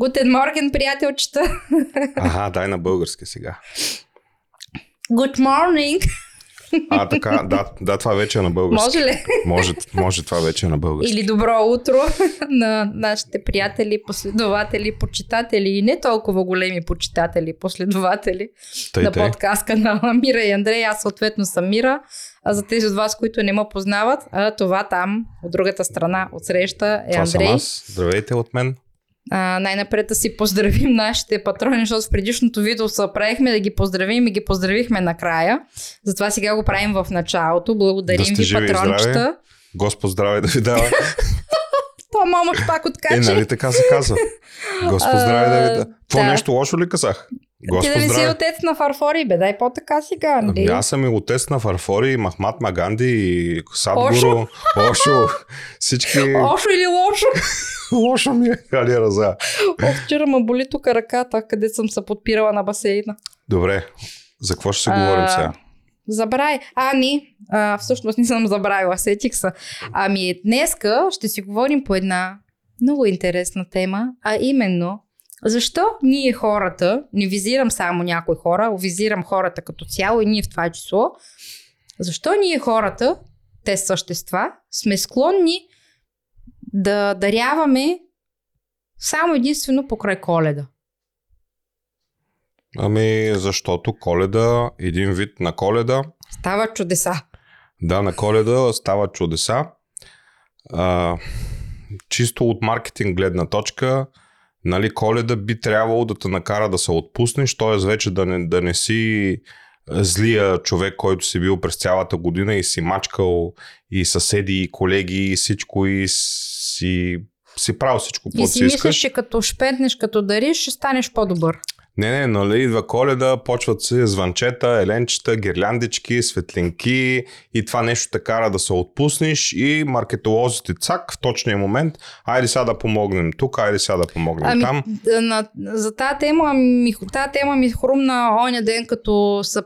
Гутен Морген, приятелчета. Ага, дай на български сега. Good morning. А, така, да, да, това вече е на български. Може ли? Може, може това вече е на български. Или добро утро на нашите приятели, последователи, почитатели и не толкова големи почитатели, последователи Тъй, на тъй. подкаст канала Мира и Андрей. Аз съответно съм Мира. А за тези от вас, които не ме познават, а това там, от другата страна, от среща е Това съм Андрей. аз. Здравейте от мен. А, най-напред да си поздравим нашите патрони, защото в предишното видео се правихме да ги поздравим и ги поздравихме накрая. Затова сега го правим в началото. Благодарим Да ви, патрончета. Господ здраве да ви дава. То мама пак Е, откача. нали така се казва? Господ здраве да ви дава. Какво да. нещо лошо ли казах? Ти Господ да не си отец на фарфори, бе, дай по-така сега. Нали? аз съм и отец на Фарфори, Махмат Маганди и Садгуру, Ошо. Ошо, всички... Ошо или лошо? Лошо ми е, Али Раза. Ох, вчера ме боли тук ръката, къде съм се подпирала на басейна. Добре, за какво ще се говорим А, сега? Забравяй. Ами, а, всъщност не съм забравила, сетих се. Ами, днеска ще си говорим по една много интересна тема, а именно защо ние хората, не визирам само някои хора, визирам хората като цяло и ние в това число, защо ние хората, те същества, сме склонни да даряваме само единствено покрай коледа. Ами, защото коледа, един вид на коледа, Става чудеса. да, на коледа става чудеса. А, чисто от маркетинг гледна точка, нали, коледа би трябвало да те накара да се отпуснеш, т.е. вече да не, да не си злия човек, който си бил през цялата година и си мачкал и съседи, и колеги, и всичко, и си, си правил всичко, И което си си мислиш, искаш. че като шпентнеш, като дариш, ще станеш по-добър. Не, не, нали идва коледа, почват се звънчета, еленчета, гирляндички, светлинки и това нещо те кара да се отпуснеш и маркетолозите цак в точния момент, айде сега да помогнем тук, айде сега да помогнем Ами, там. на, за тази тема, ми, тази тема ми хрумна оня ден, като са,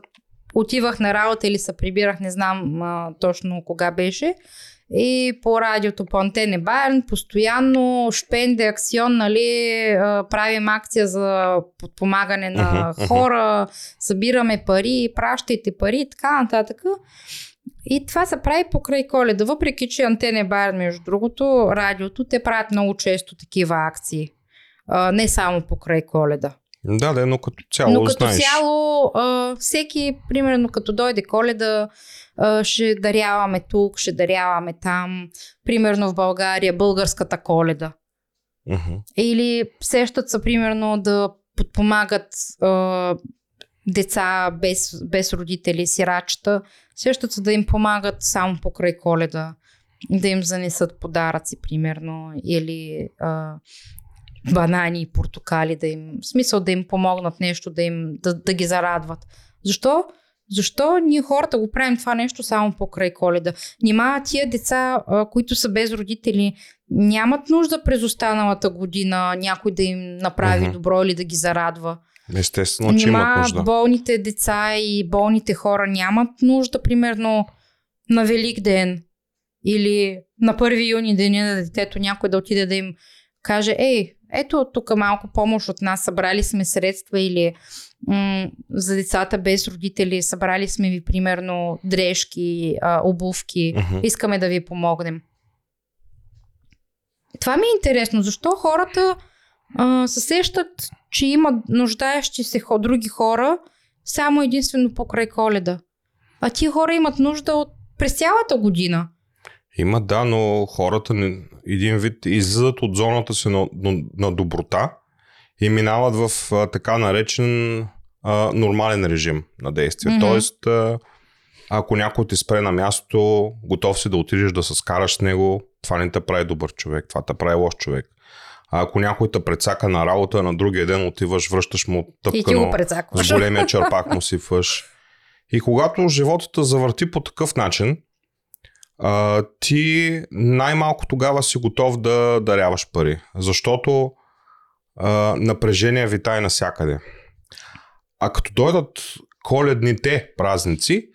отивах на работа или се прибирах, не знам а, точно кога беше. И по радиото по Антене Байерн постоянно шпенде акцион, нали, правим акция за подпомагане на хора, събираме пари, пращайте пари и така нататък. И това се прави покрай коледа. Въпреки, че Антене Байерн, между другото, радиото, те правят много често такива акции. Не само покрай коледа. Да, да, но като цяло Но като знаеш. цяло, а, всеки, примерно, като дойде коледа, а, ще даряваме тук, ще даряваме там. Примерно в България, българската коледа. Мгм. Или сещат се, примерно, да подпомагат а, деца без, без родители, сирачета. Сещат се да им помагат само покрай коледа. Да им занесат подаръци, примерно. Или а, банани и портокали, да им, в смисъл да им помогнат нещо, да, им, да, да ги зарадват. Защо? Защо ние хората го правим това нещо само покрай коледа? Нима тия деца, които са без родители, нямат нужда през останалата година някой да им направи Мгм. добро или да ги зарадва. Естествено, че имат Нима нужда. болните деца и болните хора нямат нужда, примерно, на Велик ден или на 1 юни деня на детето, някой да отиде да им каже, ей, ето тук малко помощ от нас, събрали сме средства или м- за децата без родители, събрали сме ви примерно дрежки, а, обувки, Мгм. искаме да ви помогнем. Това ми е интересно, защо хората а, се сещат, че има нуждаещи се хо, други хора само единствено покрай коледа. А тия хора имат нужда от през цялата година. Има, да, но хората не, един вид излизат от зоната си на, на, на доброта и минават в а, така наречен а, нормален режим на действие. Мгм. Тоест, а, ако някой те спре на място, готов си да отидеш да се скараш с него, това не те прави добър човек, това те прави лош човек. А ако някой те прецака на работа, на другия ден отиваш, връщаш му ти тъпкано с големия черпак му сипваш. И когато живота те завърти по такъв начин, а, ти най-малко тогава си готов да даряваш пари. Защото а, напрежение витае навсякъде. А като дойдат коледните празници,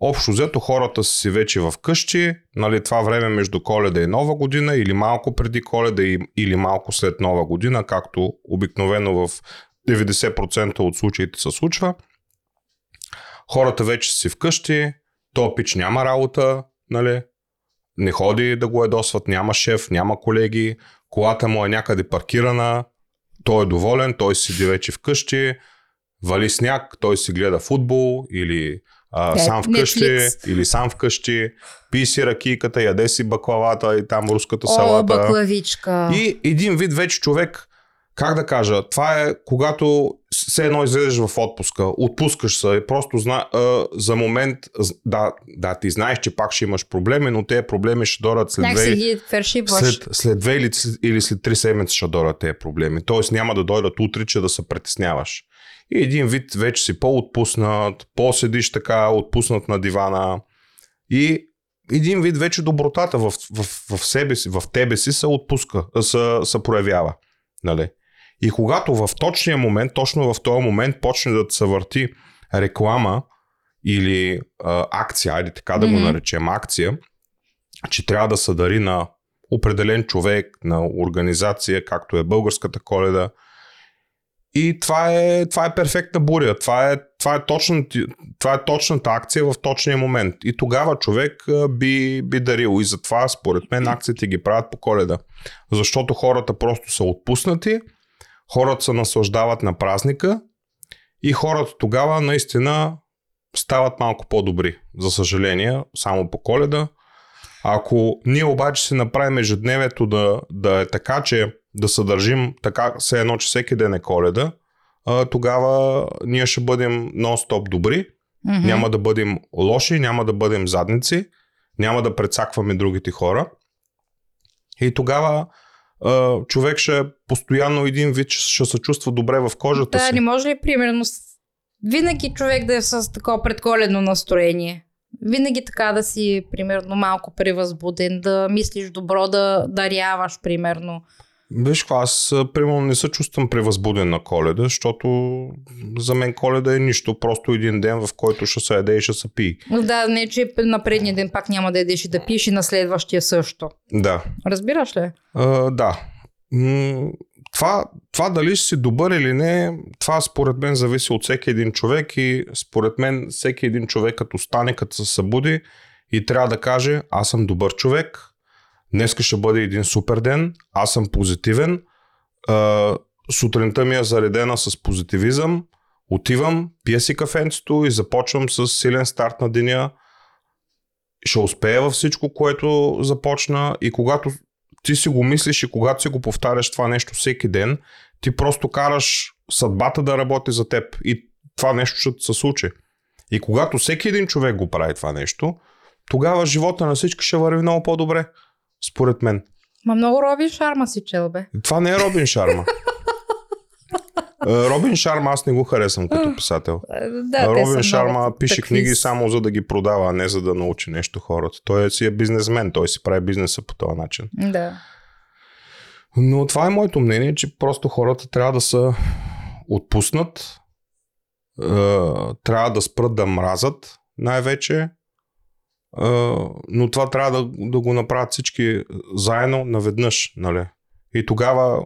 Общо взето хората са си вече в къщи, нали, това време между коледа и нова година или малко преди коледа или малко след нова година, както обикновено в 90% от случаите се случва. Хората вече са си вкъщи, то пич няма работа, нали, не ходи да го едосват, няма шеф, няма колеги, колата му е някъде паркирана, той е доволен, той седи вече вкъщи, вали сняг, той си гледа футбол или а, Е, сам вкъщи, Netflix. или сам вкъщи, пи си ракийката, яде си баклавата и там руската О, салата. баклавичка. И един вид вече човек, как да кажа, това е когато все едно излезеш в отпуска, отпускаш се, просто зна, а, за момент, да, да, ти знаеш, че пак ще имаш проблеми, но тези проблеми ще дорат след две, ги след, след две или, или след три седмици ще дойдат тези проблеми. Тоест няма да дойдат утре, че да се притесняваш. И един вид вече си по-отпуснат, по-седиш така, отпуснат на дивана. И един вид вече добротата в, в, в себе си, в тебе си се отпуска, се, се проявява. Нали? И когато в точния момент, точно в този момент почне да се върти реклама или а, акция, айде така да го Мгм. наречем акция, че трябва да се дари на определен човек, на организация, както е българската коледа. И това е, това е перфектна буря. Това е, това, е точна, това е точната акция в точния момент. И тогава човек би, би дарил. И затова, според мен, акциите ги правят по коледа. Защото хората просто са отпуснати, хората се наслаждават на празника и хората тогава наистина стават малко по-добри. За съжаление, само по коледа. Ако ние обаче си направим ежедневието да, да е така, че да съдържим така, все едно, че всеки ден е коледа, а, тогава ние ще бъдем нон-стоп добри, Мгм. няма да бъдем лоши, няма да бъдем задници, няма да прецакваме другите хора. И тогава човек ще е постоянно един вид, ще, се чувства добре в кожата Да, си. не може ли примерно винаги човек да е с такова предколедно настроение? Винаги така да си, примерно, малко превъзбуден, да мислиш добро, да даряваш, примерно. Виж, аз примерно не се чувствам превъзбуден на коледа, защото за мен коледа е нищо, просто един ден, в който ще се яде и ще се пие. Да, не, че на предния ден пак няма да ядеш и да пиеш и на следващия също. Да. Разбираш ли? А, да. Това, това дали ще си добър или не, това според мен зависи от всеки един човек и според мен всеки един човек като стане, като се събуди и трябва да каже аз съм добър човек, днеска ще бъде един супер ден, аз съм позитивен, а, сутринта ми е заредена с позитивизъм, отивам, пия си кафенцето и започвам с силен старт на деня, ще успея във всичко, което започна и когато ти си го мислиш и когато си го повтаряш това нещо всеки ден, ти просто караш съдбата да работи за теб и това нещо ще се случи. И когато всеки един човек го прави това нещо, тогава живота на всички ще върви много по-добре, според мен. Ма много Робин Шарма си чел, бе. Това не е Робин Шарма. Е, Робин Шарма аз не го харесвам като писател. Е, Да, Робин Шарма много пише такви книги само за да ги продава, а не за да научи нещо хората. Той си е бизнесмен, той си прави бизнеса по този начин. Да. Но това е моето мнение, че просто хората трябва да са отпуснат, е, трябва да спрат да мразат най-вече, но това трябва да, да го направят всички заедно наведнъж. Нали? И тогава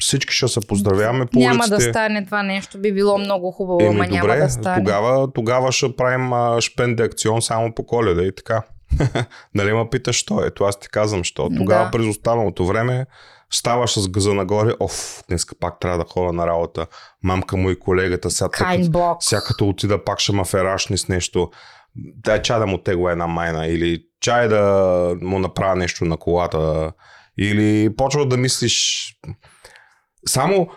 всички ще се поздравяваме по Няма улиците. да стане това нещо. Би било много хубаво, Еми, ама няма да стане. тогава, тогава ще правим а, шпенде акцион само по коледа и така. нали ма питаш, що? Ето аз ти казвам, що. Тогава Да. през останалото време ставаш с газа нагоре, оф, днеска пак трябва да ходя на работа. Мамка му и колегата, сега сега като отида пак ще ма ферашни с нещо. Дай чай да му тегла една майна или чай да му направя нещо на колата или почва да мислиш само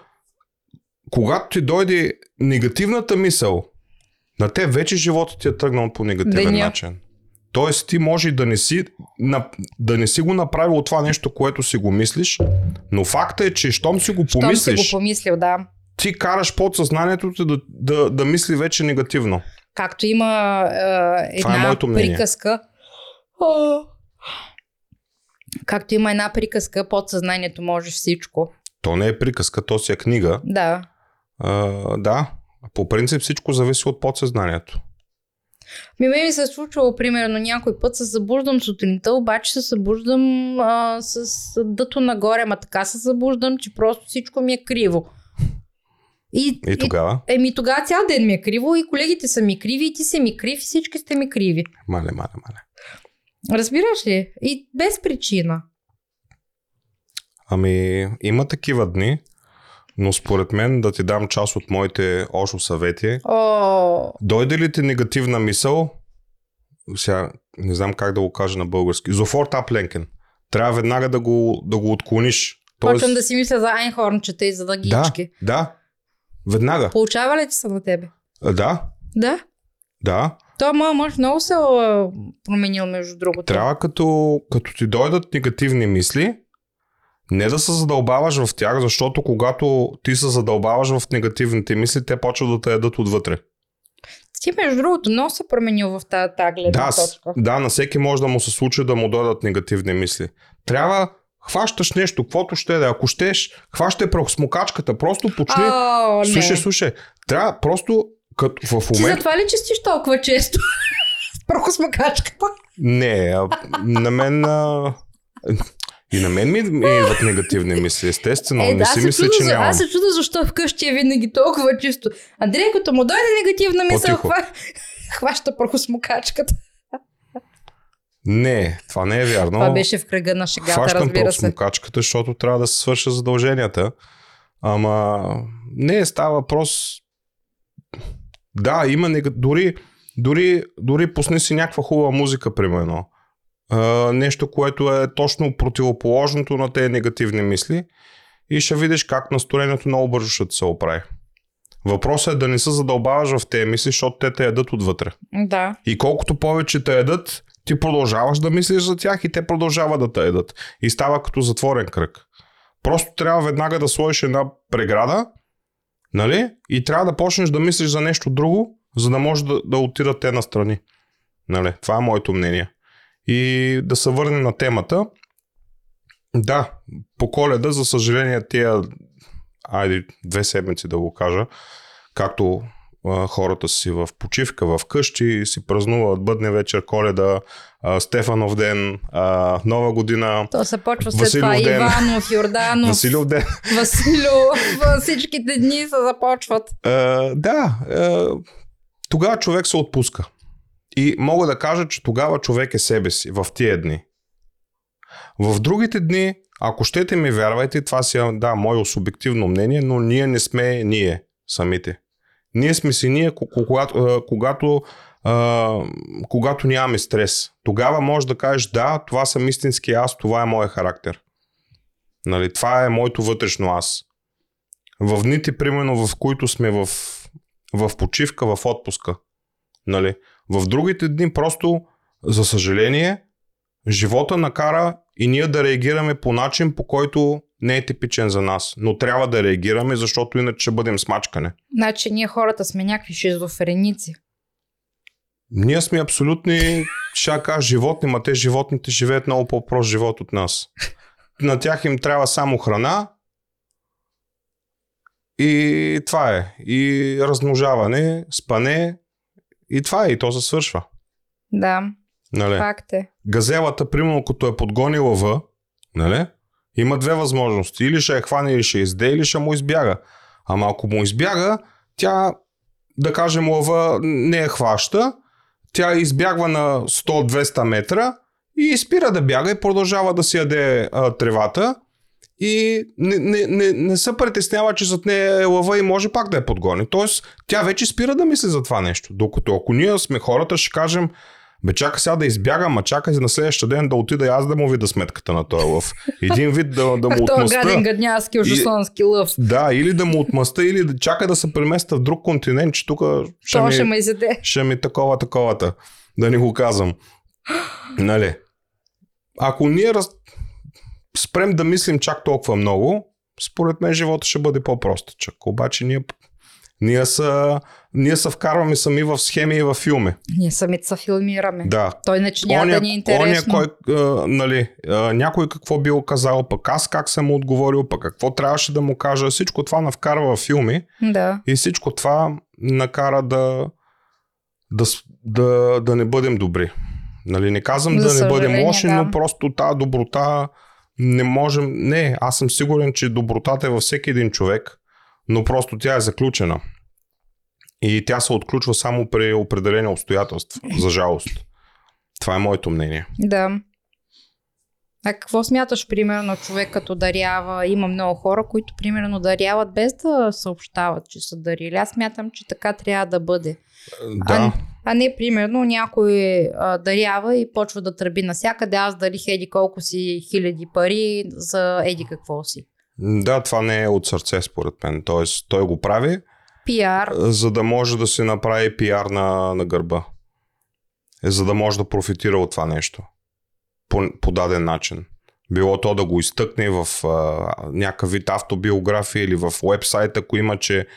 когато ти дойде негативната мисъл, на те вече живота ти е тръгнал по негативен Деня. начин. Тоест ти може да не, си, да не си го направил това нещо, което си го мислиш, но факта е, че щом си го Щом помислиш, си го помислил, да. ти караш подсъзнанието ти да, да, да мисли вече негативно. Както има е, е една мнение. приказка. Както има една приказка, подсъзнанието може всичко. То не е приказка, то си е книга. Да. А, да, по принцип всичко зависи от подсъзнанието. Ми, ми се е случвало, примерно, някой път се събуждам сутринта, обаче се събуждам а, с дъто нагоре, ма така се събуждам, че просто всичко ми е криво. И, и тогава? И, еми тогава цял ден ми е криво и колегите са ми криви, и ти си ми крив, и всички сте ми криви. Мале, мале, мале. Разбираш ли? И без причина. Ами, има такива дни, но според мен да ти дам част от моите ошо съвети. О, Дойде ли ти негативна мисъл, сега не знам как да го кажа на български, Зофор Тапленкен, трябва веднага да го, да го отклониш. почвам да си мисля за Айнхорнчета и за да, дъгички. да, веднага. Получава ли ти са на тебе? А, Да, Да. да. То моят мъж много се променил, между другото. Трябва като, като ти дойдат негативни мисли, не да се задълбаваш в тях, защото когато ти се задълбаваш в негативните мисли, те почват да те ядат отвътре. Ти, между другото, много се променил в тази, тази гледна Да, точка. да, на всеки може да му се случи да му дойдат негативни мисли. Трябва, хващаш нещо, каквото ще е да. Ако щеш, хващай прахосмокачката, просто почни. О, не. слушай, слушай, трябва просто като в Ти момента... затова ли чистиш толкова често? С прахосмакачката. Не, а, на мен... А... И на мен ми, идват негативни мисли, естествено. не Е, да, си се мисля, че за- нямам. аз се чуда защо вкъщи е винаги толкова чисто. Андрей, като му дойде негативна мисъл, хва... хваща прахосмокачката. Не, това не е вярно. Това беше в кръга на шегата, Хващам разбира се. прахосмокачката, защото трябва да се свърша задълженията. Ама не става въпрос. Да, има нега... дори, дори, дори пусни си някаква хубава музика, примерно. А, нещо, което е точно противоположното на тези негативни мисли и ще видиш как настроението много бързо ще се оправи. Въпросът е да не се задълбаваш в тези мисли, защото те те ядат отвътре. Да. И колкото повече те едат, ти продължаваш да мислиш за тях и те продължават да те едат. И става като затворен кръг. Просто трябва веднага да сложиш една преграда, нали? И трябва да почнеш да мислиш за нещо друго, за да може да, да отидат те настрани. Нали? Това е моето мнение. И да се върнем на темата. Да, по коледа, за съжаление, тия айде две седмици да го кажа, както а, хората си в почивка, в къщи, си празнуват бъдне вечер, коледа, а, Стефанов ден, а, Нова година, То се почва след Василов това ден. Иванов, Йорданов, Василев ден. Василов. Всичките дни се започват. А, да, а, тогава човек се отпуска. И мога да кажа, че тогава човек е себе си в тия дни. В другите дни, ако щете ми вярвайте, това си е, да, мое субективно мнение, но ние не сме ние самите. Ние сме си ние, ко- когато, когато, когато нямаме стрес. Тогава можеш да кажеш, да, това съм истински аз, това е моят характер. Нали, това е моето вътрешно аз. В дните, примерно, в които сме в, в почивка, в отпуска. Нали? В другите дни просто, за съжаление, живота накара и ние да реагираме по начин, по който не е типичен за нас. Но трябва да реагираме, защото иначе ще бъдем смачкане. Значи ние хората сме някакви шизофреници. Ние сме абсолютни, ще кажа, животни, ма те животните живеят много по-прост живот от нас. На тях им трябва само храна и това е. И размножаване, спане и това е. И то се свършва. Да, Нали? факт е. Газелата, примерно, като е подгони лъва, нали? Има две възможности. Или ще я хване, или ще изде, или ще му избяга. Ама ако му избяга, тя, да кажем, лъва не я хваща, тя избягва на 100-200 метра и спира да бяга и продължава да си яде а, тревата и не, не, не, не се притеснява, че зад нея е лъва и може пак да я подгони. Тоест, тя вече спира да мисли за това нещо. Докато ако ние сме хората, ще кажем, бе чакай сега да избягам, а чакай на следващия ден да отида аз да му видя сметката на този лъв. Един вид да, да му този отмъста. гаден гаднявски ужасонски лъв. Да, или да му отмъста, или да чака да се преместа в друг континент, че тук ще ми, ще ме ще ми такова, таковата. Да не го казвам. Нали? Ако ние раз... спрем да мислим чак толкова много, според мен живота ще бъде по-простичък. Обаче ние, ние, са, ние се вкарваме сами в схеми и в филми. Ние самите се филмираме. Да. Той иначе няма да ни е интересно. оня кой, а, нали, а, някой какво бил казал, пък аз как съм му отговорил, пък какво трябваше да му кажа. Всичко това навкарва в филми Да. и всичко това накара да, да, да, да не бъдем добри. Нали, не казвам За да не бъдем лоши, да. но просто тази доброта не можем. Не, аз съм сигурен, че добротата е във всеки един човек, но просто тя е заключена. И тя се отключва само при определени обстоятелства, за жалост. Това е моето мнение. Да. А какво смяташ, примерно, човек като дарява? Има много хора, които, примерно, даряват без да съобщават, че са дарили. Аз смятам, че така трябва да бъде. Да, А не, примерно, някой а, дарява и почва да тръби насякъде. Аз дарих еди колко си хиляди пари за еди какво си. Да, това не е от сърце, според мен. Тоест, той го прави, Пиар. за да може да се направи пиар на, на гърба. Е, за да може да профитира от това нещо. По, по даден начин. Било то да го изтъкне в а, някакъв вид автобиография или в уебсайт, ако има, че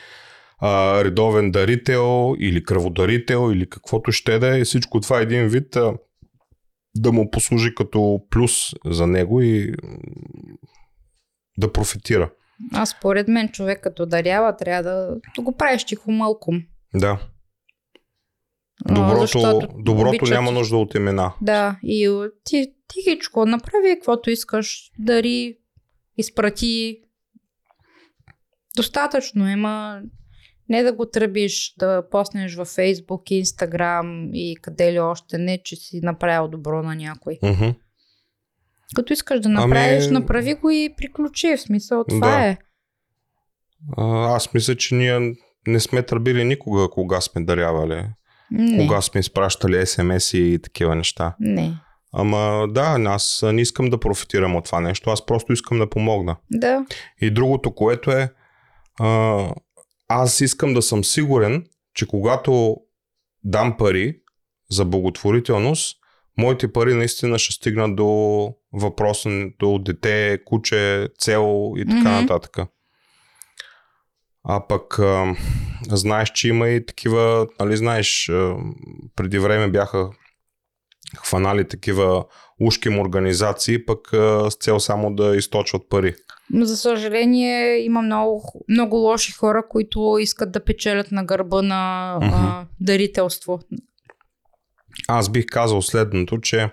а, редовен дарител или кръводарител или каквото ще да е. Всичко това е един вид а, да му послужи като плюс за него и да профитира. А според мен човек като дарява трябва да, да го правиш тихомълком. Да. Доброто, защото доброто обичат- няма нужда от имена. Да, и ти, тихичко, направи каквото искаш, дари, изпрати. Достатъчно е, ма не да го тръбиш, да поснеш във Facebook, Instagram и къде ли още не, че си направил добро на някой. Мгм. Като искаш да направиш, Ами- направи го и приключи. В смисъл, това Да. е. А, аз мисля, че ние не сме търбили никога, кога сме дарявали. Не, Кога сме изпращали смс и такива неща. не. Ама да, аз не искам да профитирам от това нещо, аз просто искам да помогна. Да, И другото, което е, а, аз искам да съм сигурен, че когато дам пари за благотворителност, моите пари наистина ще стигнат до въпроса до дете, куче, цел и така Мгм. нататък. А пък а, знаеш, че има и такива, нали знаеш, а, преди време бяха хванали такива ушким организации, пък а, с цел само да източват пари. Но за съжаление има много, много лоши хора, които искат да печелят на гърба на а, дарителство. Аз бих казал следното, че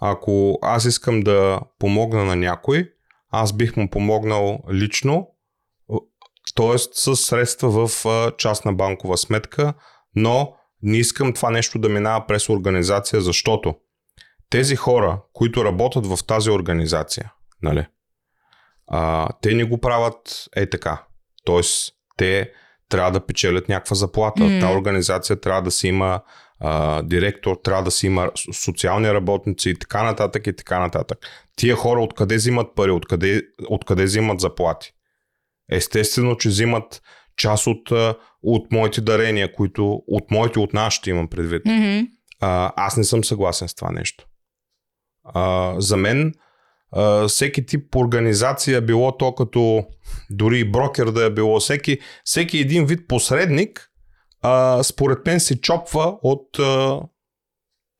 ако аз искам да помогна на някой, аз бих му помогнал лично, т.е. с средства в частна банкова сметка, но не искам това нещо да минава през организация, защото тези хора, които работят в тази организация, нали, а, те не го правят е така. Тоест, те трябва да печелят някаква заплата. Mm. Та организация трябва да си има а, директор, трябва да си има со- социални работници и така нататък и така нататък. Тия хора откъде взимат пари, откъде, откъде взимат заплати? Естествено, че взимат част от, от моите дарения, които от моите, от нашите имам предвид. Мгм. А, аз не съм съгласен с това нещо. А, за мен а, всеки тип организация, било то като дори и брокер да е било, всеки, всеки един вид посредник, а, според мен се чопва от а,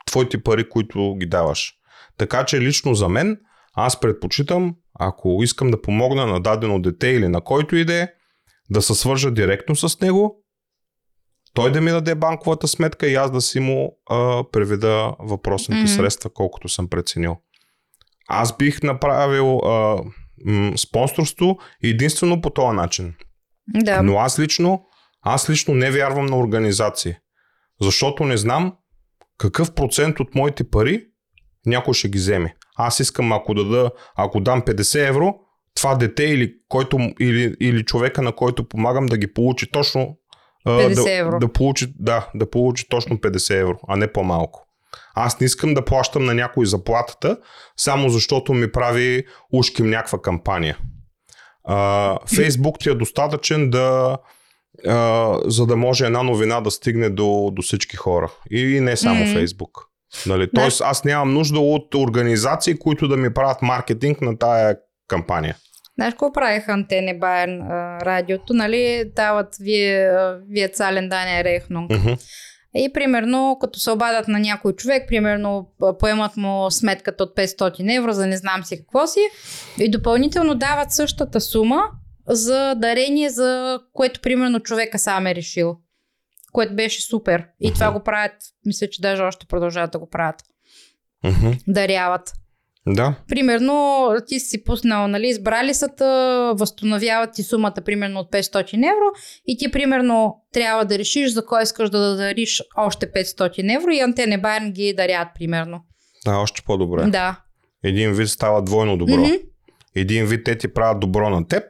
твоите пари, които ги даваш. Така че лично за мен, аз предпочитам, ако искам да помогна на дадено дете или на който и да се свържа директно с него, той да ми даде банковата сметка и аз да си му а, преведа въпросните mm-hmm. средства, колкото съм преценил. Аз бих направил а, м- спонсорство единствено по този начин. Да. Но аз лично, аз лично не вярвам на организации. Защото не знам какъв процент от моите пари някой ще ги вземе. Аз искам, ако, дада, ако дам 50 евро, това дете или, който, или, или човека, на който помагам, да ги получи точно а, 50 да, евро. Да получи, да, да получи точно 50 евро, а не по-малко. Аз не искам да плащам на някой заплатата, само защото ми прави ушким някаква кампания. А, Фейсбук ти е достатъчен да а, за да може една новина да стигне до, до всички хора. И не само Мгм. Фейсбук. Нали? Тоест аз нямам нужда от организации, които да ми правят маркетинг на тая кампания. Знаеш какво правиха антени Байерн радиото, нали? Дават вие, вие цален дане рехнунг. Мгм. И примерно, като се обадят на някой човек, примерно поемат му сметката от 500 евро за не знам си какво си и допълнително дават същата сума за дарение, за което примерно човека сам е решил. което беше супер. И това го правят, мисля, че даже още продължават да го правят. Мгм. Даряват. Да. Примерно, ти си пуснал, нали, избрали са възстановяват ти сумата примерно от 500 евро и ти примерно трябва да решиш за кой искаш да дариш още 500 евро и Антене Байерн ги дарят примерно. Да, още по-добре. Да. Един вид става двойно добро. Мгм. Един вид те ти правят добро на теб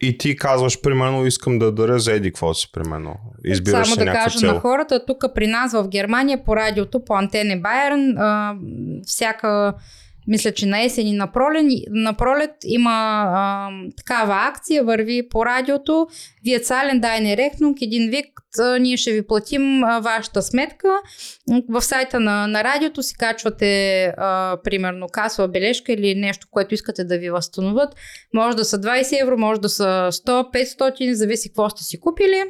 и ти казваш, примерно, искам да даря за еди какво си, примерно. Избираш Само да кажа цел. на хората, тук при нас в Германия по радиото, по антене Байерн, а, всяка, мисля, че на есен и на пролет, на пролет има а, такава акция, върви по радиото. Вие цален дайне рехнунг, един вик, ние ще ви платим вашата сметка. В сайта на, на радиото си качвате, а, примерно, касова бележка или нещо, което искате да ви възстановят. Може да са 20 евро, може да са 100, 500, зависи какво сте си купили.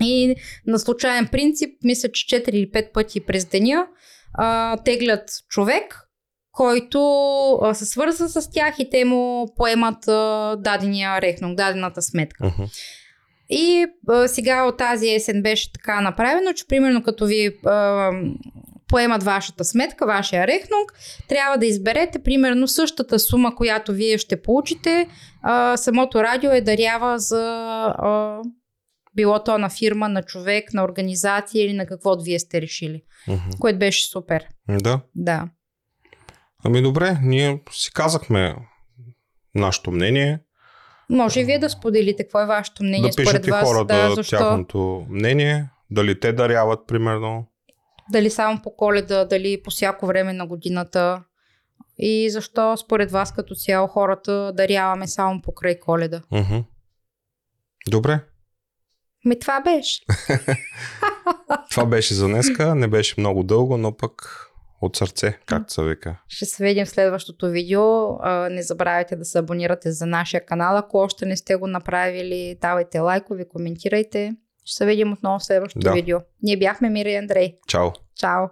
И на случайен принцип, мисля, че 4 или 5 пъти през деня а, теглят човек, който а, се свърза с тях и те му поемат а, дадения рехнунг, дадената сметка. Мгм. И а, сега от тази есен беше така направено, че примерно като ви а, поемат вашата сметка, вашия рехнунг, трябва да изберете примерно същата сума, която вие ще получите. А, самото радио е дарява за а, било то на фирма, на човек, на организация или на каквото вие сте решили. Мгм. Което беше супер. Да. Да. Ами добре, ние си казахме нашето мнение. Може и вие да споделите какво е вашето мнение да според вас. хората да, защо? тяхното мнение, дали те даряват, примерно. Дали само по коледа, дали по всяко време на годината. И защо според вас като цяло хората даряваме само покрай коледа? Мгм. Добре, Ми това беше. това беше за днеска. Не беше много дълго, но пък от сърце, както се вика. Ще се видим в следващото видео. Не забравяйте да се абонирате за нашия канал. Ако още не сте го направили, давайте лайкови, коментирайте. Ще се видим отново в следващото Да. видео. Ние бяхме Мири и Андрей. Чао! Чао!